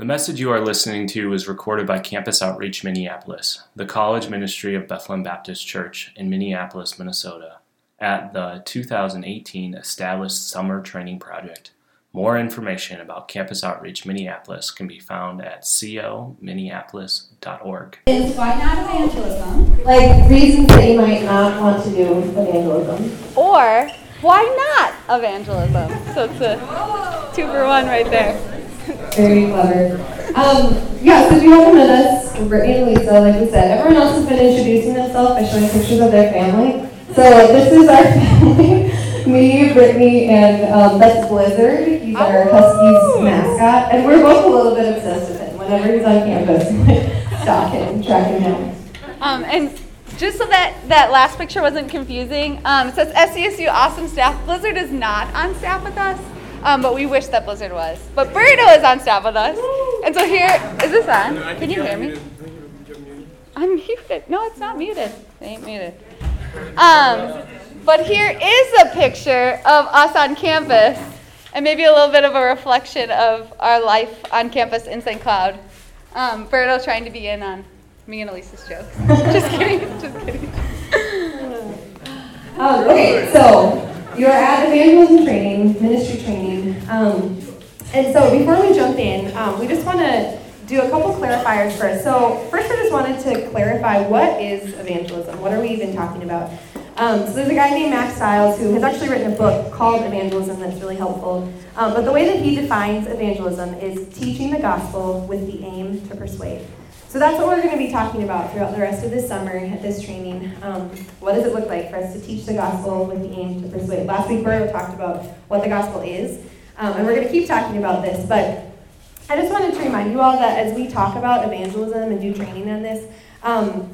The message you are listening to was recorded by Campus Outreach Minneapolis, the college ministry of Bethlehem Baptist Church in Minneapolis, Minnesota, at the 2018 Established Summer Training Project. More information about Campus Outreach Minneapolis can be found at cominneapolis.org. Is why not evangelism? Like reasons that you might not want to do evangelism. Or why not evangelism? So it's a two for one right there. Very clever. Um, yeah, so if you haven't met us, Brittany and Lisa, like we said. Everyone else has been introducing themselves by showing pictures of their family. So this is our family. Me, Brittany, and um, that's Blizzard. He's our Huskies mascot. And we're both a little bit obsessed with him. Whenever he's on campus, stalk him, track him down. Um, and just so that that last picture wasn't confusing, um, it says SCSU Awesome Staff. Blizzard is not on staff with us, um, but we wish that Blizzard was. But Berto is on staff with us. And so here, is this on? Can you hear me? I'm muted. No, it's not muted. It ain't muted. Um, but here is a picture of us on campus, and maybe a little bit of a reflection of our life on campus in St. Cloud. Um, Berto trying to be in on me and Elisa's jokes. just kidding. Just kidding. Okay, so you're at evangelism training, ministry training. Um, and so before we jump in, um, we just want to do a couple clarifiers first. So first I just wanted to clarify what is evangelism? What are we even talking about? Um, so there's a guy named Mack Stiles who has actually written a book called Evangelism that's really helpful. Um, but the way that he defines evangelism is teaching the gospel with the aim to persuade. So that's what we're going to be talking about throughout the rest of this summer at this training. Um, what does it look like for us to teach the gospel with the aim to persuade? Last week, Berto talked about what the gospel is, um, and we're going to keep talking about this. But I just wanted to remind you all that as we talk about evangelism and do training on this, um,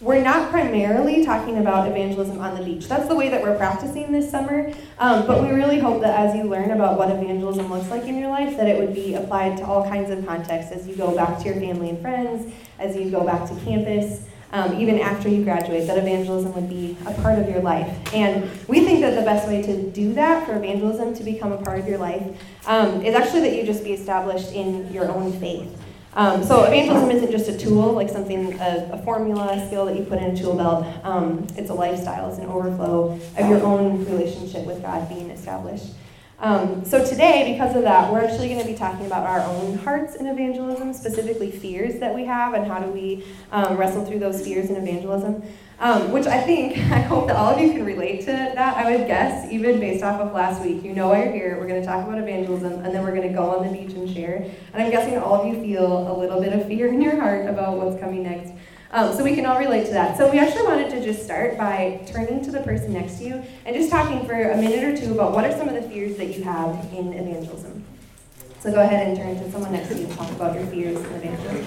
we're not primarily talking about evangelism on the beach. That's the way that we're practicing this summer. Um, but we really hope that as you learn about what evangelism looks like in your life, that it would be applied to all kinds of contexts as you go back to your family and friends, as you go back to campus, um, even after you graduate, that evangelism would be a part of your life. And we think that the best way to do that, for evangelism to become a part of your life, um, is actually that you just be established in your own faith. Um, so evangelism isn't just a tool, like something, a, a formula, a skill that you put in a tool belt. Um, it's a lifestyle, it's an overflow of your own relationship with God being established. Um, so today, because of that, we're actually going to be talking about our own hearts in evangelism, specifically fears that we have, and how do we um, wrestle through those fears in evangelism. Um, which I think, I hope that all of you can relate to that. I would guess, even based off of last week, you know why you're here. We're going to talk about evangelism, and then we're going to go on the beach and share. And I'm guessing all of you feel a little bit of fear in your heart about what's coming next. Um, so we can all relate to that. So we actually wanted to just start by turning to the person next to you and just talking for a minute or two about what are some of the fears that you have in evangelism. So go ahead and turn to someone next to you and talk about your fears in evangelism.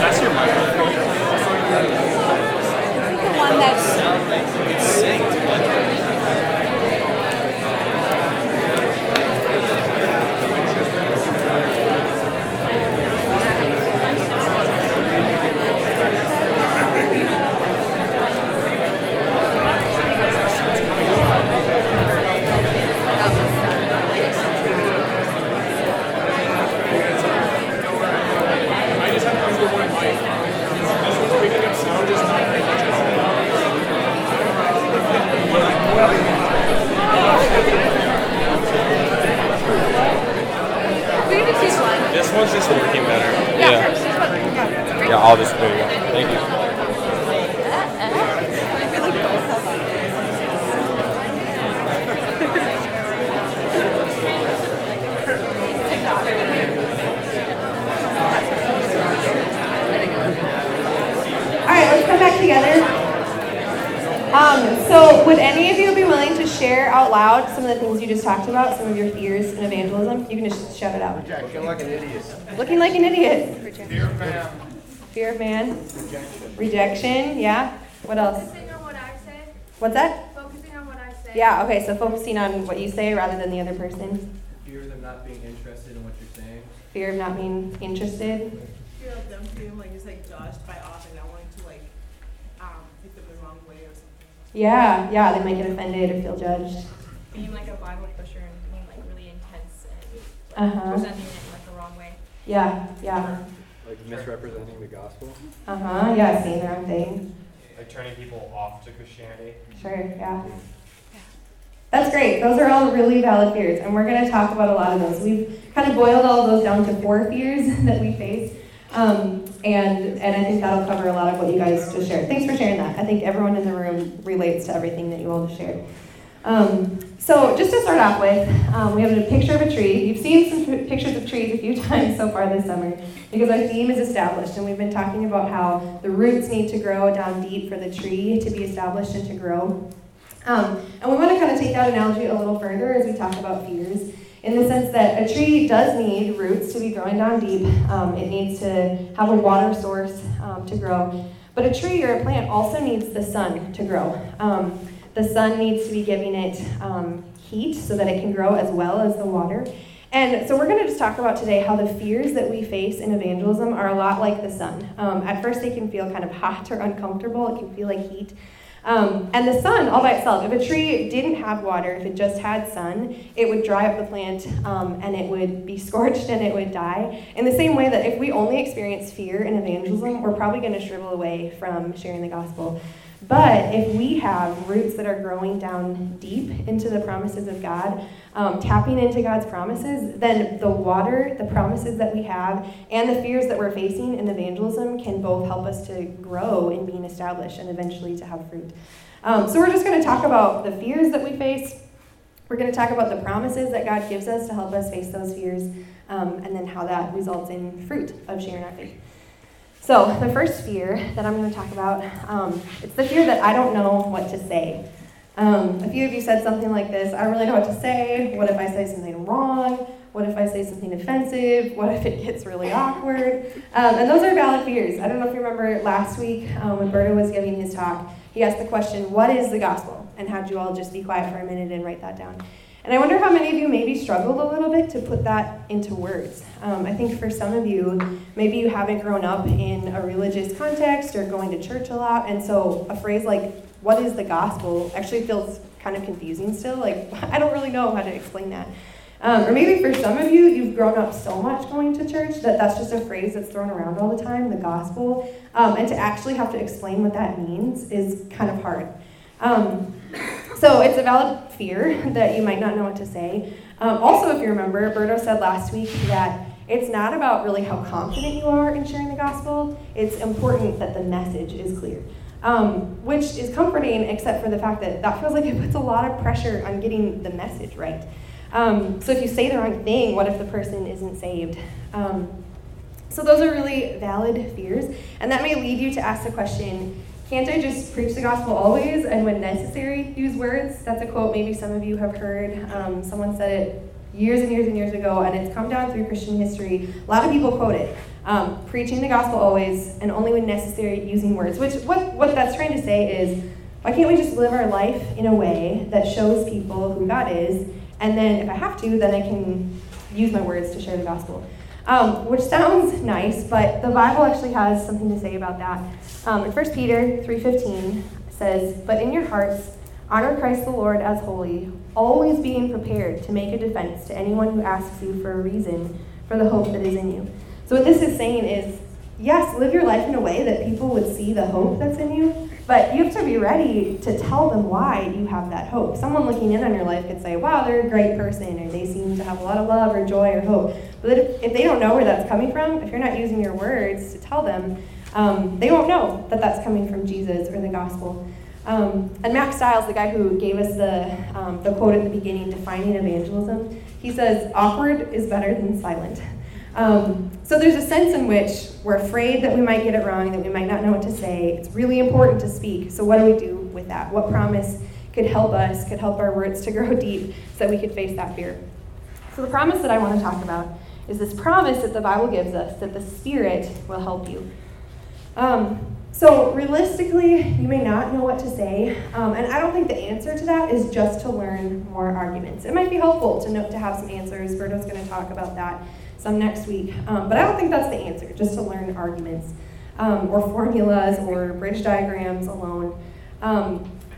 That's your microphone. The one that's we can just use one. This one's just working better. Yeah, just use one. Yeah. Yeah, I'll just there you go. Thank you. All right, let's come back together. Um, so, would any of you be willing to share out loud some of the things you just talked about, some of your fears in evangelism? You can just shout it out. Looking like an idiot. Looking like an idiot. Fear of man. Fear of man. Rejection. Rejection. Yeah. What else? Focusing on what I say. What's that? Focusing on what I say. Yeah. Okay. So focusing on what you say rather than the other person. Fears of not being interested in what you're saying. Fear of not being interested. feel like them feeling like just like judged by others, like not wanting to like um, wrong way or something. Yeah, yeah, they might get offended or feel judged. Being like a Bible pusher and being like really intense and Uh-huh. presenting it in like a wrong way. Yeah, yeah. Like misrepresenting the gospel? Uh huh. Yeah, saying their own thing. Like turning people off to Christianity. Sure, yeah. That's great. Those are all really valid fears, and we're going to talk about a lot of those. We've kind of boiled all of those down to four fears that we face, um, and and I think that'll cover a lot of what you guys just shared. Thanks for sharing that. I think everyone in the room relates to everything that you all just shared. Um, so just to start off with, um, we have a picture of a tree. You've seen some pictures of trees a few times so far this summer because our theme is established, and we've been talking about how the roots need to grow down deep for the tree to be established and to grow. Um, and we want to kind of take that analogy a little further as we talk about fears, in the sense that a tree does need roots to be growing down deep. Um, it needs to have a water source um, to grow. But a tree or a plant also needs the sun to grow. The sun needs to be giving it um, heat so that it can grow as well as the water. And so we're going to just talk about today how the fears that we face in evangelism are a lot like the sun. Um, at first, they can feel kind of hot or uncomfortable. It can feel like heat. Um, and the sun, all by itself, if a tree didn't have water, if it just had sun, it would dry up the plant um, and it would be scorched and it would die. In the same way that if we only experience fear in evangelism, we're probably going to shrivel away from sharing the gospel. But if we have roots that are growing down deep into the promises of God, um, tapping into God's promises, then the water, the promises that we have, and the fears that we're facing in evangelism can both help us to grow in being established and eventually to have fruit. Um, so we're just going to talk about the fears that we face. We're going to talk about the promises that God gives us to help us face those fears, um, and then how that results in fruit of sharing our faith. So, the first fear that I'm going to talk about, um, it's the fear that I don't know what to say. Um, a few of you said something like this I don't really know what to say. What if I say something wrong? What if I say something offensive? What if it gets really awkward? Um, and those are valid fears. I don't know if you remember last week um, when Berto was giving his talk, he asked the question, What is the gospel? And had you all just be quiet for a minute and write that down. And I wonder how many of you maybe struggled a little bit to put that into words. Um, I think for some of you, maybe you haven't grown up in a religious context or going to church a lot, and so a phrase like, what is the gospel, actually feels kind of confusing still. Like, I don't really know how to explain that. Um, or maybe for some of you, you've grown up so much going to church that that's just a phrase that's thrown around all the time, the gospel. Um, and to actually have to explain what that means is kind of hard. Um, so it's a valid fear that you might not know what to say. Um, also, if you remember, Berto said last week that it's not about really how confident you are in sharing the gospel. It's important that the message is clear, um, which is comforting, except for the fact that that feels like it puts a lot of pressure on getting the message right. Um, so if you say the wrong thing, what if the person isn't saved? Um, so those are really valid fears, and that may lead you to ask the question can't I just preach the gospel always and when necessary use words? That's a quote maybe some of you have heard. Um, someone said it years and years and years ago, and it's come down through Christian history. A lot of people quote it. Um, preaching the gospel always and only when necessary using words. Which what, what that's trying to say is why can't we just live our life in a way that shows people who God is, and then if I have to, then I can use my words to share the gospel. Um, which sounds nice, but the Bible actually has something to say about that. Um, in 1 Peter 3.15 says, But in your hearts honor Christ the Lord as holy, always being prepared to make a defense to anyone who asks you for a reason for the hope that is in you. So what this is saying is, yes, live your life in a way that people would see the hope that's in you, but you have to be ready to tell them why you have that hope. Someone looking in on your life could say, wow, they're a great person, or they seem to have a lot of love or joy or hope. But if, they don't know where that's coming from, if you're not using your words to tell them, um, they won't know that that's coming from Jesus or the gospel. Um, and Mack Stiles, the guy who gave us the, um, the quote at the beginning defining evangelism, he says, awkward is better than silent. Um, so there's a sense in which we're afraid that we might get it wrong, that we might not know what to say. It's really important to speak. So what do we do with that? What promise could help us, could help our words to grow deep so that we could face that fear? So the promise that I want to talk about is this promise that the Bible gives us that the Spirit will help you. Um, so realistically, you may not know what to say, um, and I don't think the answer to that is just to learn more arguments. It might be helpful to know to have some answers. Berto's going to talk about that some next week, um, but I don't think that's the answer. Just to learn arguments um, or formulas or bridge diagrams alone.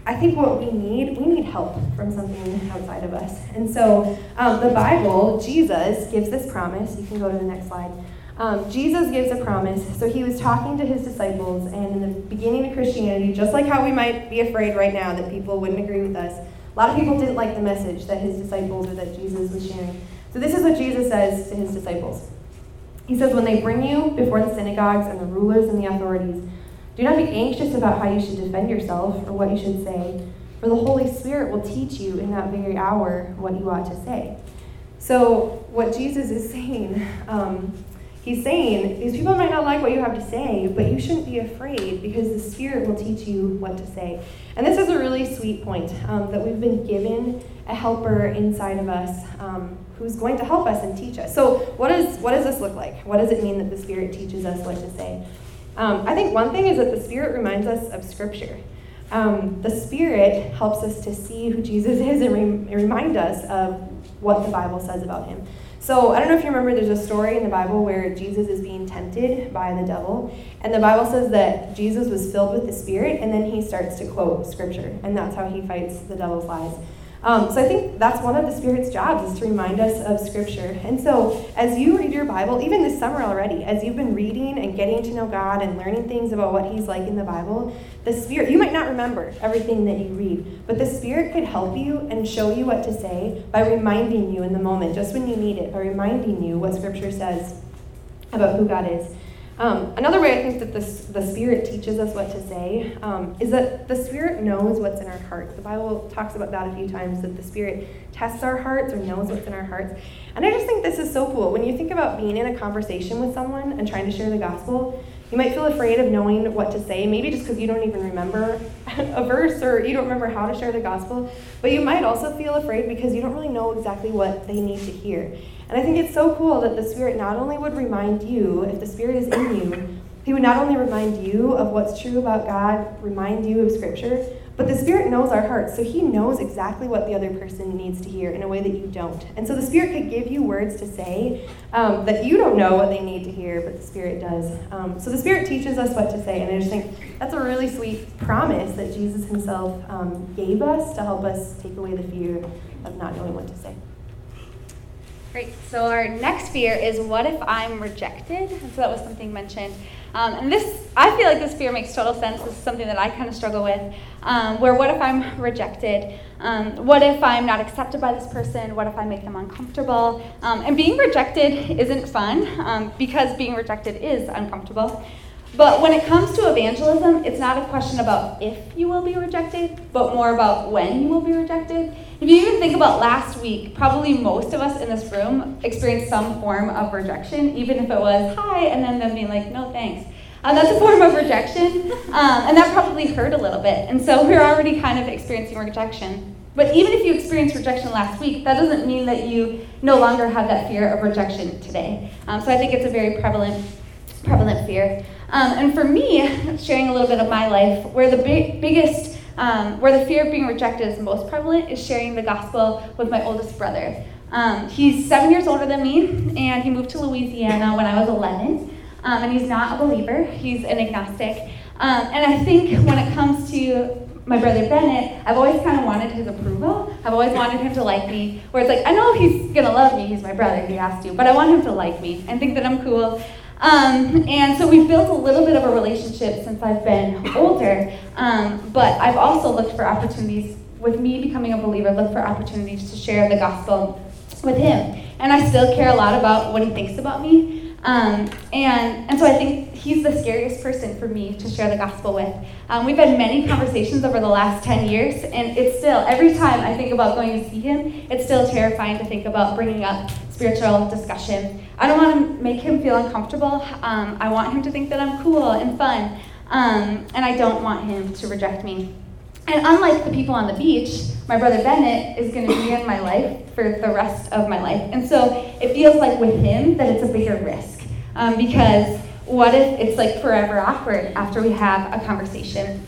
I think what we need, we need help from something outside of us. And so um, the Bible, Jesus gives this promise. You can go to the next slide. Um, Jesus gives a promise. So he was talking to his disciples, and in the beginning of Christianity, just like how we might be afraid right now that people wouldn't agree with us, a lot of people didn't like the message that his disciples or that Jesus was sharing. So this is what Jesus says to his disciples. He says, When they bring you before the synagogues and the rulers and the authorities, do not be anxious about how you should defend yourself or what you should say, for the Holy Spirit will teach you in that very hour what you ought to say. So, what Jesus is saying, um, he's saying, these people might not like what you have to say, but you shouldn't be afraid because the Spirit will teach you what to say. And this is a really sweet point um, that we've been given a helper inside of us um, who's going to help us and teach us. So, what, is, what does this look like? What does it mean that the Spirit teaches us what to say? Um, I think one thing is that the Spirit reminds us of Scripture. Um, the Spirit helps us to see who Jesus is and, re- remind us of what the Bible says about him. So I don't know if you remember, there's a story in the Bible where Jesus is being tempted by the devil, and the Bible says that Jesus was filled with the Spirit, and then he starts to quote Scripture, and that's how he fights the devil's lies. Um, so I think that's one of the Spirit's jobs is to remind us of Scripture. And so as you read your Bible, even this summer already, as you've been reading and getting to know God and learning things about what He's like in the Bible, the Spirit, you might not remember everything that you read, but the Spirit could help you and show you what to say by reminding you in the moment, just when you need it, by reminding you what Scripture says about who God is. Um, another way I think that this, the Spirit teaches us what to say um, is that the Spirit knows what's in our hearts. The Bible talks about that a few times, that the Spirit tests our hearts or knows what's in our hearts. And I just think this is so cool. When you think about being in a conversation with someone and trying to share the gospel, you might feel afraid of knowing what to say, maybe just because you don't even remember a verse or you don't remember how to share the gospel. But you might also feel afraid because you don't really know exactly what they need to hear. And I think it's so cool that the Spirit not only would remind you, if the Spirit is in you, He would not only remind you of what's true about God, remind you of Scripture, but the Spirit knows our hearts. So He knows exactly what the other person needs to hear in a way that you don't. And so the Spirit could give you words to say um, that you don't know what they need to hear, but the Spirit does. Um, so the Spirit teaches us what to say. And I just think that's a really sweet promise that Jesus Himself um, gave us to help us take away the fear of not knowing what to say. Great. So our next fear is what if I'm rejected? And so that was something mentioned. Um, and this, I feel like this fear makes total sense. This is something that I kind of struggle with. Um, where what if I'm rejected? Um, what if I'm not accepted by this person? What if I make them uncomfortable? Um, and being rejected isn't fun um, because being rejected is uncomfortable. But when it comes to evangelism, it's not a question about if you will be rejected, but more about when you will be rejected. If you even think about last week, probably most of us in this room experienced some form of rejection, even if it was hi, and then them being like, no thanks. Um, that's a form of rejection, um, and that probably hurt a little bit. And so we're already kind of experiencing rejection. But even if you experienced rejection last week, that doesn't mean that you no longer have that fear of rejection today. Um, so I think it's a very prevalent, prevalent fear. Um, and for me, sharing a little bit of my life, where the big, biggest, um, where the fear of being rejected is most prevalent is sharing the gospel with my oldest brother. Um, he's seven years older than me, and he moved to Louisiana when I was 11. Um, and he's not a believer, he's an agnostic. Um, and I think when it comes to my brother Bennett, I've always kind of wanted his approval. I've always wanted him to like me. Where it's like, I know he's gonna love me, he's my brother, he has to, but I want him to like me and think that I'm cool. Um, and so we've built a little bit of a relationship since I've been older. Um, but I've also looked for opportunities, with me becoming a believer, looked for opportunities to share the gospel with him. And I still care a lot about what he thinks about me. Um, and, and so I think he's the scariest person for me to share the gospel with. Um, we've had many conversations over the last 10 years, and it's still, every time I think about going to see him, it's still terrifying to think about bringing up spiritual discussion. I don't want to make him feel uncomfortable. Um, I want him to think that I'm cool and fun, um, and I don't want him to reject me. And unlike the people on the beach, my brother Bennett is going to be in my life for the rest of my life. And so it feels like with him that it's a bigger risk. Um, because what if it's like forever awkward after we have a conversation?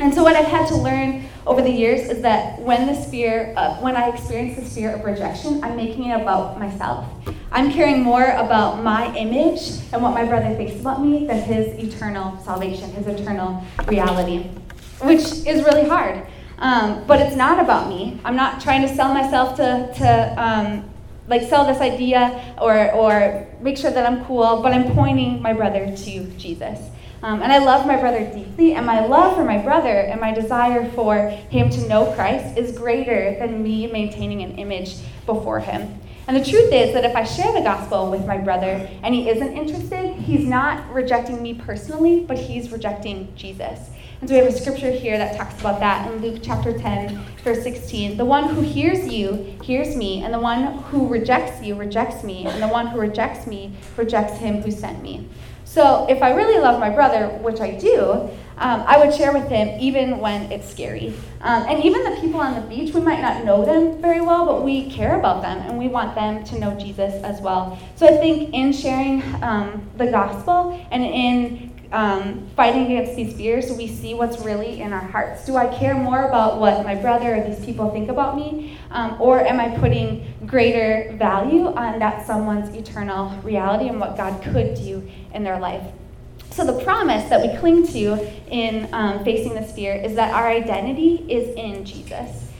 And so what I've had to learn over the years is that when this fear, uh, when I experience this fear of rejection, I'm making it about myself. I'm caring more about my image and what my brother thinks about me than his eternal salvation, his eternal reality. which is really hard. Um, but it's not about me. I'm not trying to sell myself to, to um, like sell this idea or, or make sure that I'm cool, but I'm pointing my brother to Jesus. Um, and I love my brother deeply, and my love for my brother and my desire for him to know Christ is greater than me maintaining an image before him. And the truth is that if I share the gospel with my brother and he isn't interested, he's not rejecting me personally, but he's rejecting Jesus. And so we have a scripture here that talks about that in Luke chapter 10, verse 16. The one who hears you hears me, and the one who rejects you rejects me, and the one who rejects me rejects him who sent me. So if I really love my brother, which I do, um, I would share with him even when it's scary. Um, and even the people on the beach, we might not know them very well, but we care about them and we want them to know Jesus as well. So I think in sharing um, the gospel and in um, fighting against these fears, we see what's really in our hearts. Do I care more about what my brother or these people think about me? Um, or am I putting greater value on that someone's eternal reality and what God could do in their life? So, the promise that we cling to in um, facing this fear is that our identity is in Jesus.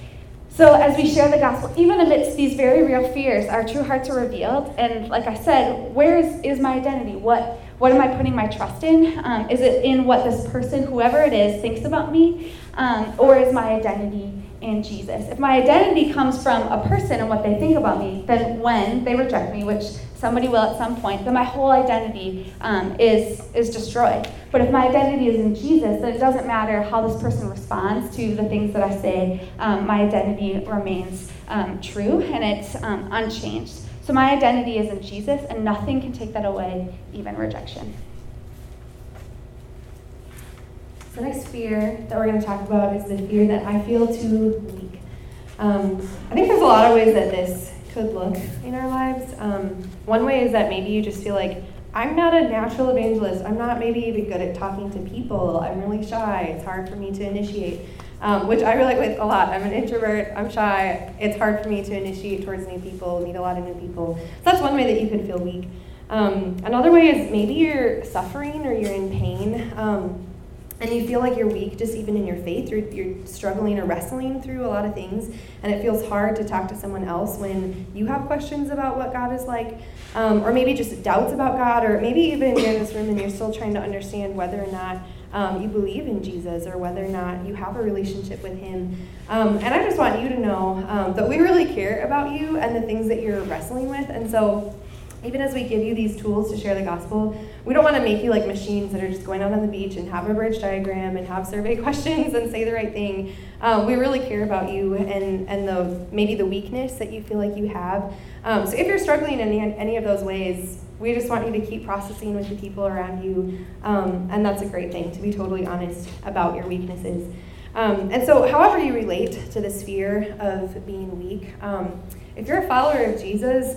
So, as we share the gospel, even amidst these very real fears, our true hearts are revealed. And, like I said, where is, is my identity? What what am I putting my trust in? Um, is it in what this person, whoever it is, thinks about me? Um, or is my identity in Jesus? If my identity comes from a person and what they think about me, then when they reject me, which somebody will at some point, then my whole identity um, is, is destroyed. But if my identity is in Jesus, then it doesn't matter how this person responds to the things that I say, um, my identity remains um, true and it's um, unchanged. So my identity is in Jesus, and nothing can take that away, even rejection. The next fear that we're going to talk about is the fear that I feel too weak. Um, I think there's a lot of ways that this could look in our lives. Um, one way is that maybe you just feel like, I'm not a natural evangelist. I'm not maybe even good at talking to people. I'm really shy. It's hard for me to initiate um, which I relate with a lot. I'm an introvert, I'm shy. It's hard for me to initiate towards new people, meet a lot of new people. So that's one way that you could feel weak. Um, another way is maybe you're suffering or you're in pain. Um, and you feel like you're weak just even in your faith you're, you're struggling or wrestling through a lot of things and it feels hard to talk to someone else when you have questions about what god is like um, or maybe just doubts about god or maybe even you're in this room and you're still trying to understand whether or not um, you believe in Jesus or whether or not you have a relationship with Him. Um, and I just want you to know um, that we really care about you and the things that you're wrestling with. And so, even as we give you these tools to share the gospel, we don't want to make you like machines that are just going out on the beach and have a bridge diagram and have survey questions and say the right thing. Um, we really care about you and, and the maybe the weakness that you feel like you have. Um, so if you're struggling in any, any of those ways, we just want you to keep processing with the people around you. Um, and that's a great thing to be totally honest about your weaknesses. Um, and so, however you relate to this fear of being weak, um, if you're a follower of Jesus,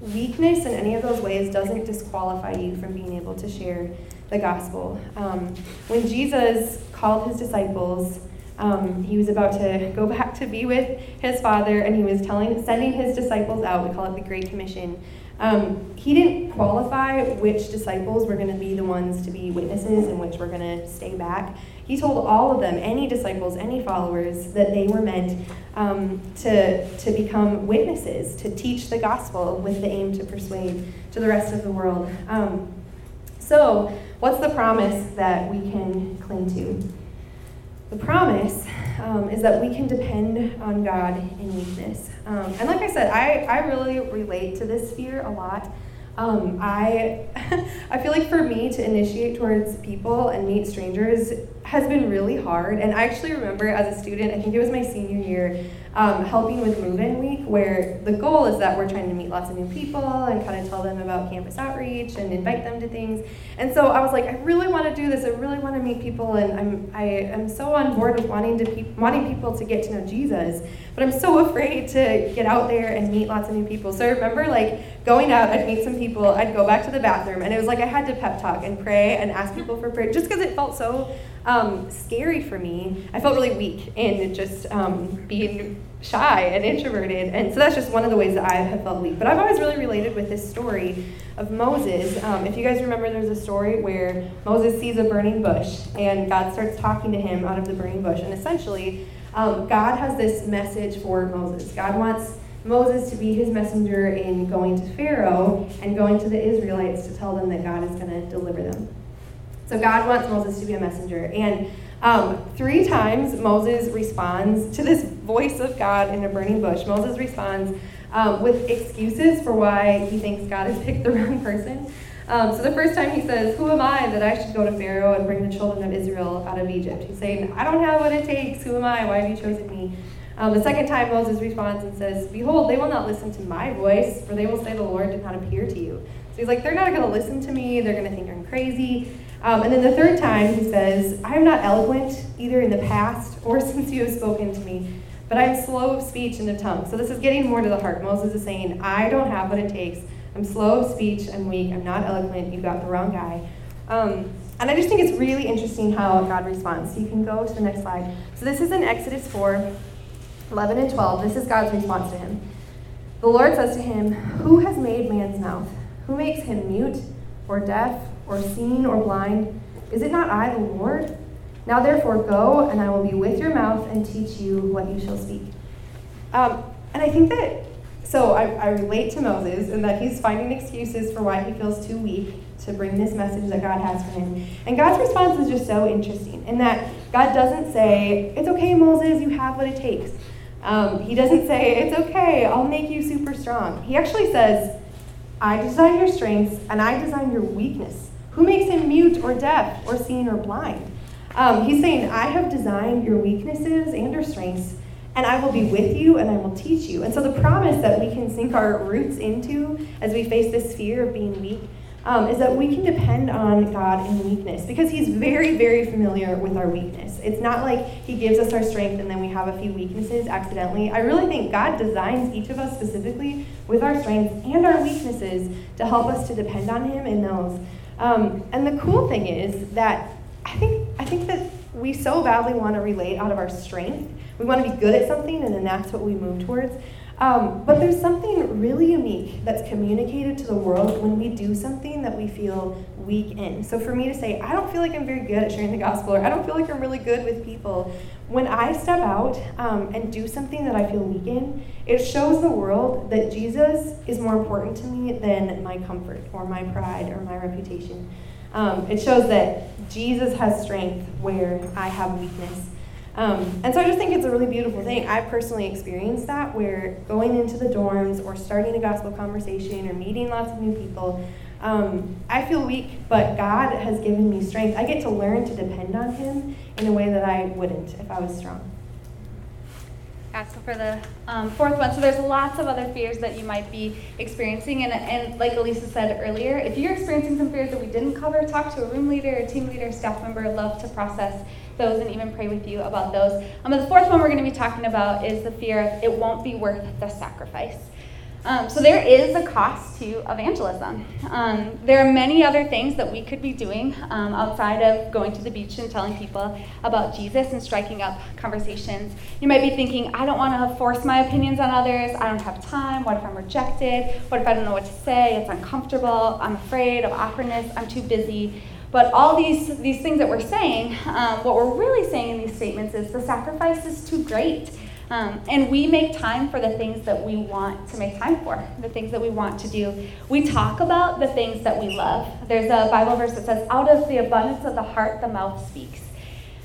weakness in any of those ways doesn't disqualify you from being able to share the gospel. Um, when Jesus called his disciples, um, he was about to go back to be with his father, and he was telling, sending his disciples out. We call it the Great Commission. Um, he didn't qualify which disciples were going to be the ones to be witnesses and which were going to stay back. He told all of them, any disciples, any followers, that they were meant um, to, to become witnesses, to teach the gospel with the aim to persuade to the rest of the world. Um, so, what's the promise that we can cling to? The promise um, is that we can depend on God in weakness. Um, and like I said, I, I really relate to this fear a lot. Um, I, I feel like for me to initiate towards people and meet strangers has been really hard. And I actually remember as a student, I think it was my senior year, um, helping with Move In Week, where the goal is that we're trying to meet lots of new people and kind of tell them about campus outreach and invite them to things. And so I was like, I really want to do this. I really want to meet people, and I'm I am so on board with wanting to pe- wanting people to get to know Jesus, but I'm so afraid to get out there and meet lots of new people. So I remember like going out, I'd meet some people, I'd go back to the bathroom, and it was like I had to pep talk and pray and ask people for prayer, just because it felt so um, scary for me. I felt really weak and just um, being shy and introverted. And so that's just one of the ways that I have felt weak. But I've always really related with this story of Moses. Um, if you guys remember, there's a story where Moses sees a burning bush and God starts talking to him out of the burning bush. And essentially, um, God has this message for Moses. God wants Moses to be his messenger in going to Pharaoh and going to the Israelites to tell them that God is going to deliver them. So God wants Moses to be a messenger. And um, three times Moses responds to this voice of God in a burning bush. Moses responds um, with excuses for why he thinks God has picked the wrong person. Um, so the first time he says, Who am I that I should go to Pharaoh and bring the children of Israel out of Egypt? He's saying, I don't have what it takes. Who am I? Why have you chosen me? Um, the second time Moses responds and says, Behold, they will not listen to my voice, for they will say the Lord did not appear to you. So he's like, They're not going to listen to me. They're going to think I'm crazy. Um, and then the third time he says, I am not eloquent either in the past or since you have spoken to me, but I am slow of speech and of tongue. So this is getting more to the heart. Moses is saying, I don't have what it takes. I'm slow of speech. I'm weak. I'm not eloquent. You've got the wrong guy. Um, and I just think it's really interesting how God responds. So you can go to the next slide. So this is in Exodus 4 11 and 12. This is God's response to him. The Lord says to him, Who has made man's mouth? Who makes him mute or deaf or seen or blind? Is it not I, the Lord? Now therefore go, and I will be with your mouth and teach you what you shall speak. Um, and I think that, so I, I relate to Moses in that he's finding excuses for why he feels too weak to bring this message that God has for him. And God's response is just so interesting in that God doesn't say, It's okay, Moses, you have what it takes. Um, he doesn't say, It's okay, I'll make you super strong. He actually says, I design your strengths and I design your weakness. Who makes him mute or deaf or seen or blind? Um, he's saying, I have designed your weaknesses and your strengths, and I will be with you and I will teach you. And so, the promise that we can sink our roots into as we face this fear of being weak um, is that we can depend on God in weakness because He's very, very familiar with our weakness. It's not like He gives us our strength and then we have a few weaknesses accidentally. I really think God designs each of us specifically with our strengths and our weaknesses to help us to depend on Him in those. Um, and the cool thing is that I think I think that we so badly want to relate out of our strength. We want to be good at something, and then that's what we move towards. Um, but there's something really unique that's communicated to the world when we do something that we feel weak in. So for me to say, I don't feel like I'm very good at sharing the gospel, or I don't feel like I'm really good with people, when I step out um, and do something that I feel weak in, it shows the world that Jesus is more important to me than my comfort or my pride or my reputation. Um, it shows that Jesus has strength where I have weakness. Um, and so I just think it's a really beautiful thing. I've personally experienced that where going into the dorms or starting a gospel conversation or meeting lots of new people, um, I feel weak, but God has given me strength. I get to learn to depend on Him in a way that I wouldn't if I was strong. So for the um, fourth one, so there's lots of other fears that you might be experiencing. And, and like Elisa said earlier, if you're experiencing some fears that we didn't cover, talk to a room leader, a team leader, staff member. Love to process those and even pray with you about those. Um, the fourth one we're going to be talking about is the fear of it won't be worth the sacrifice. Um, so there is a cost to evangelism. Um, there are many other things that we could be doing um, outside of going to the beach and telling people about Jesus and striking up conversations. You might be thinking, I don't want to force my opinions on others. I don't have time. What if I'm rejected? What if I don't know what to say? It's uncomfortable. I'm afraid of awkwardness. I'm too busy. But all these, these things that we're saying, um, what we're really saying in these statements is the sacrifice is too great. Um, and we make time for the things that we want to make time for, the things that we want to do. We talk about the things that we love. There's a Bible verse that says, Out of the abundance of the heart, the mouth speaks.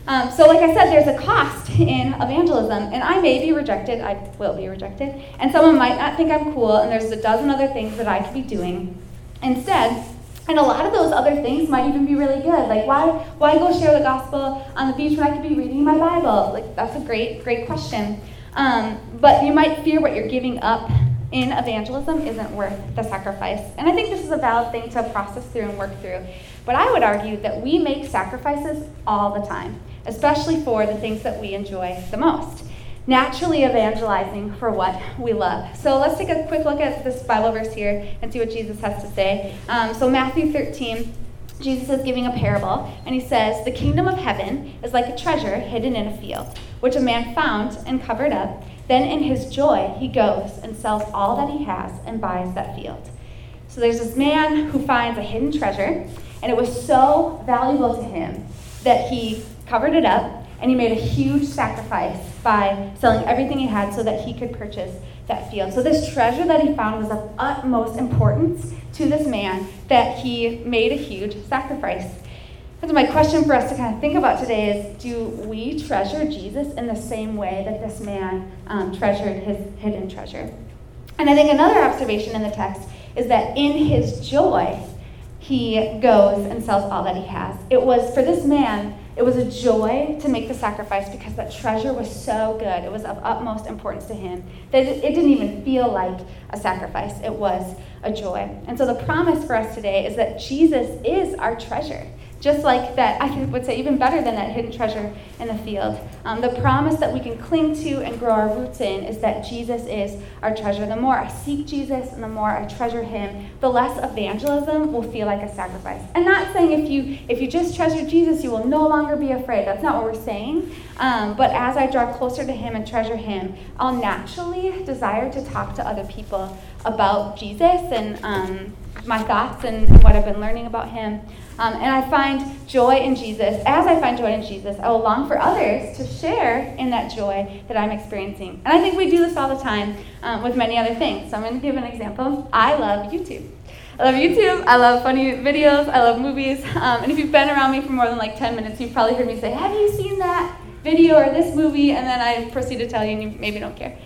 Um, so, like I said, there's a cost in evangelism, and I may be rejected, I will be rejected, and someone might not think I'm cool, and there's a dozen other things that I could be doing instead. And a lot of those other things might even be really good. Like, why, why go share the gospel on the beach when I could be reading my Bible? Like, that's a great, great question. Um, but you might fear what you're giving up in evangelism isn't worth the sacrifice. And I think this is a valid thing to process through and work through. But I would argue that we make sacrifices all the time, especially for the things that we enjoy the most. Naturally evangelizing for what we love. So let's take a quick look at this Bible verse here and see what Jesus has to say. Um, so, Matthew 13, Jesus is giving a parable, and he says, The kingdom of heaven is like a treasure hidden in a field, which a man found and covered up. Then, in his joy, he goes and sells all that he has and buys that field. So, there's this man who finds a hidden treasure, and it was so valuable to him that he covered it up and he made a huge sacrifice by selling everything he had so that he could purchase that field. So, this treasure that he found was of utmost importance to this man that he made a huge sacrifice. And so, my question for us to kind of think about today is do we treasure Jesus in the same way that this man um, treasured his hidden treasure? And I think another observation in the text is that in his joy, he goes and sells all that he has. It was for this man it was a joy to make the sacrifice because that treasure was so good. It was of utmost importance to him that it didn't even feel like a sacrifice. It was a joy. And so the promise for us today is that Jesus is our treasure. Just like that, I would say even better than that hidden treasure in the field. Um, the promise that we can cling to and grow our roots in is that Jesus is our treasure. The more I seek Jesus and the more I treasure him, the less evangelism will feel like a sacrifice. And not saying if you if you just treasure Jesus, you will no longer be afraid. That's not what we're saying. Um, but as I draw closer to him and treasure him, I'll naturally desire to talk to other people about Jesus and um, my thoughts and what I've been learning about him. Um, and I find joy in Jesus. As I find joy in Jesus, I will long for others to share in that joy that I'm experiencing. And I think we do this all the time um, with many other things. So I'm going to give an example. I love YouTube. I love YouTube. I love funny videos. I love movies. Um, and if you've been around me for more than like 10 minutes, you've probably heard me say, Have you seen that video or this movie? And then I proceed to tell you, and you maybe don't care.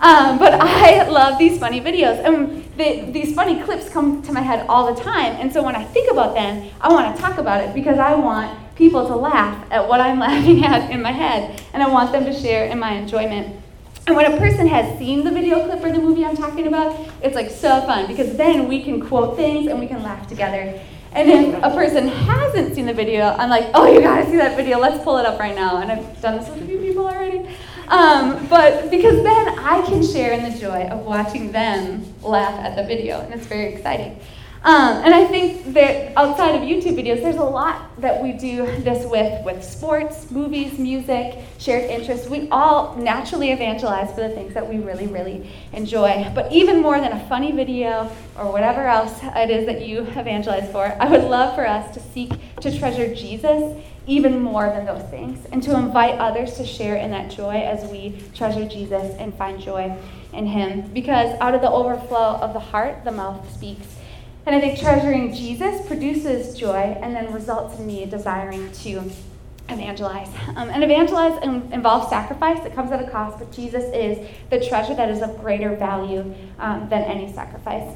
Um, but I love these funny videos. And the, these funny clips come to my head all the time. And so when I think about them, I want to talk about it because I want people to laugh at what I'm laughing at in my head. And I want them to share in my enjoyment. And when a person has seen the video clip or the movie I'm talking about, it's like so fun because then we can quote things and we can laugh together. And if a person hasn't seen the video, I'm like, oh, you gotta see that video. Let's pull it up right now. And I've done this with a few people already. Um, but because then I can share in the joy of watching them laugh at the video, and it's very exciting. Um, and I think that outside of YouTube videos, there's a lot that we do this with, with sports, movies, music, shared interests. We all naturally evangelize for the things that we really, really enjoy. But even more than a funny video or whatever else it is that you evangelize for, I would love for us to seek to treasure Jesus even more than those things, and to invite others to share in that joy as we treasure Jesus and find joy in Him. Because out of the overflow of the heart, the mouth speaks. And I think treasuring Jesus produces joy and then results in me desiring to evangelize. Um, and evangelize involves sacrifice. It comes at a cost, but Jesus is the treasure that is of greater value um, than any sacrifice.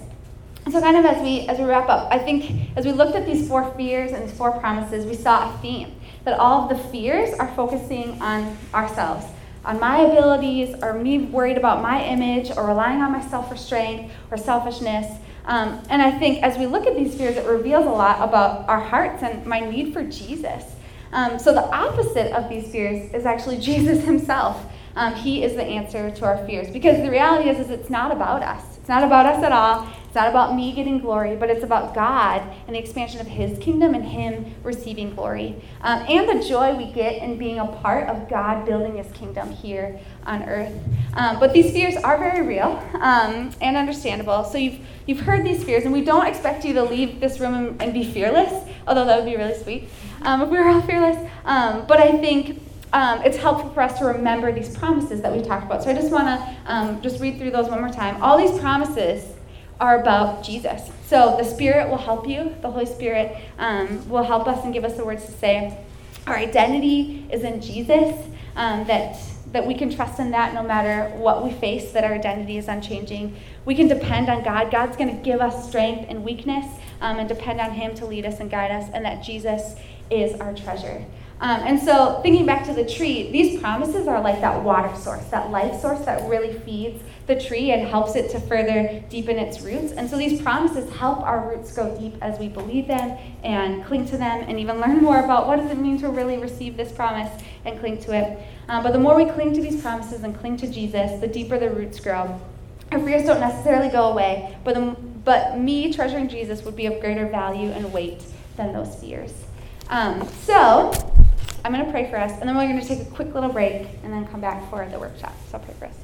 So kind of as we as we wrap up, I think as we looked at these four fears and these four promises, we saw a theme that all of the fears are focusing on ourselves, on my abilities, or me worried about my image, or relying on my self-restraint or selfishness. Um, and I think as we look at these fears, it reveals a lot about our hearts and my need for Jesus. Um, so the opposite of these fears is actually Jesus himself. Um, he is the answer to our fears because the reality is, is it's not about us. It's not about us at all. It's not about me getting glory, but it's about God and the expansion of His kingdom and Him receiving glory. Um, and the joy we get in being a part of God building His kingdom here on earth. Um, but these fears are very real um, and understandable. So you've, you've heard these fears, and we don't expect you to leave this room and, and be fearless, although that would be really sweet um, if we were all fearless. Um, but I think um, it's helpful for us to remember these promises that we talked about. So I just want to um, just read through those one more time. All these promises are about Jesus. So the Spirit will help you. The Holy Spirit um, will help us and give us the words to say. Our identity is in Jesus. Um, that that we can trust in that no matter what we face. That our identity is unchanging. We can depend on God. God's going to give us strength and weakness, um, and depend on Him to lead us and guide us. And that Jesus is our treasure. Um, and so, thinking back to the tree, these promises are like that water source, that life source that really feeds the tree and helps it to further deepen its roots. And so, these promises help our roots go deep as we believe them and cling to them and even learn more about what does it mean to really receive this promise and cling to it. Um, but the more we cling to these promises and cling to Jesus, the deeper the roots grow. Our fears don't necessarily go away, but, the, but me treasuring Jesus would be of greater value and weight than those fears. Um, so, I'm going to pray for us, and then we're going to take a quick little break and then come back for the workshop. So, pray for us.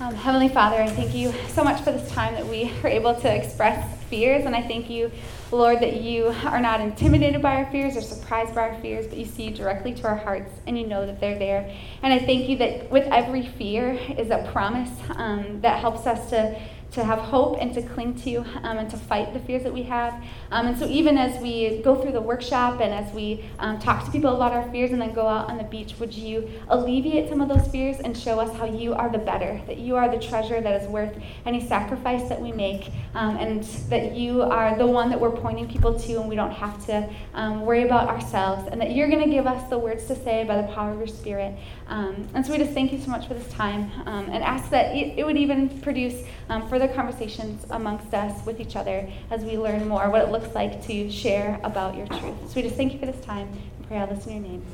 Um, Heavenly Father, I thank you so much for this time that we are able to express fears, and I thank you, Lord, that you are not intimidated by our fears or surprised by our fears, but you see directly to our hearts and you know that they're there. And I thank you that with every fear is a promise um, that helps us to to have hope and to cling to um, and to fight the fears that we have. Um, and so, even as we go through the workshop and as we um, talk to people about our fears and then go out on the beach, would you alleviate some of those fears and show us how you are the better, that you are the treasure that is worth any sacrifice that we make, um, and that you are the one that we're pointing people to and we don't have to um, worry about ourselves, and that you're going to give us the words to say by the power of your Spirit. Um, and so, we just thank you so much for this time and ask that it, it would even produce further conversations amongst us with each other as we learn more what it looks like to share about your truth. So we just thank you for this time and pray all this in your name.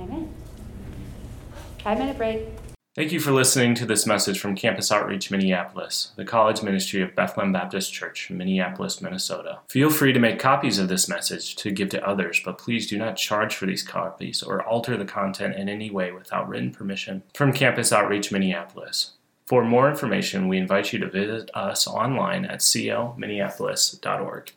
Amen. Five minute break. Thank you for listening to this message from Campus Outreach Minneapolis, the college ministry of Bethlehem Baptist Church, Minneapolis, Minnesota. Feel free to make copies of this message to give to others, but please do not charge for these copies or alter the content in any way without written permission from Campus Outreach Minneapolis. For more information, we invite you to visit us online at clminneapolis.org.